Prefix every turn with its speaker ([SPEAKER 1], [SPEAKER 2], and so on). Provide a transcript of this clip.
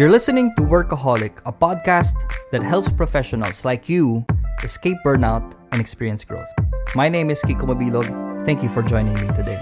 [SPEAKER 1] You're listening to Workaholic, a podcast that helps professionals like you escape burnout and experience growth. My name is Kiko Mabilog. Thank you for joining me today.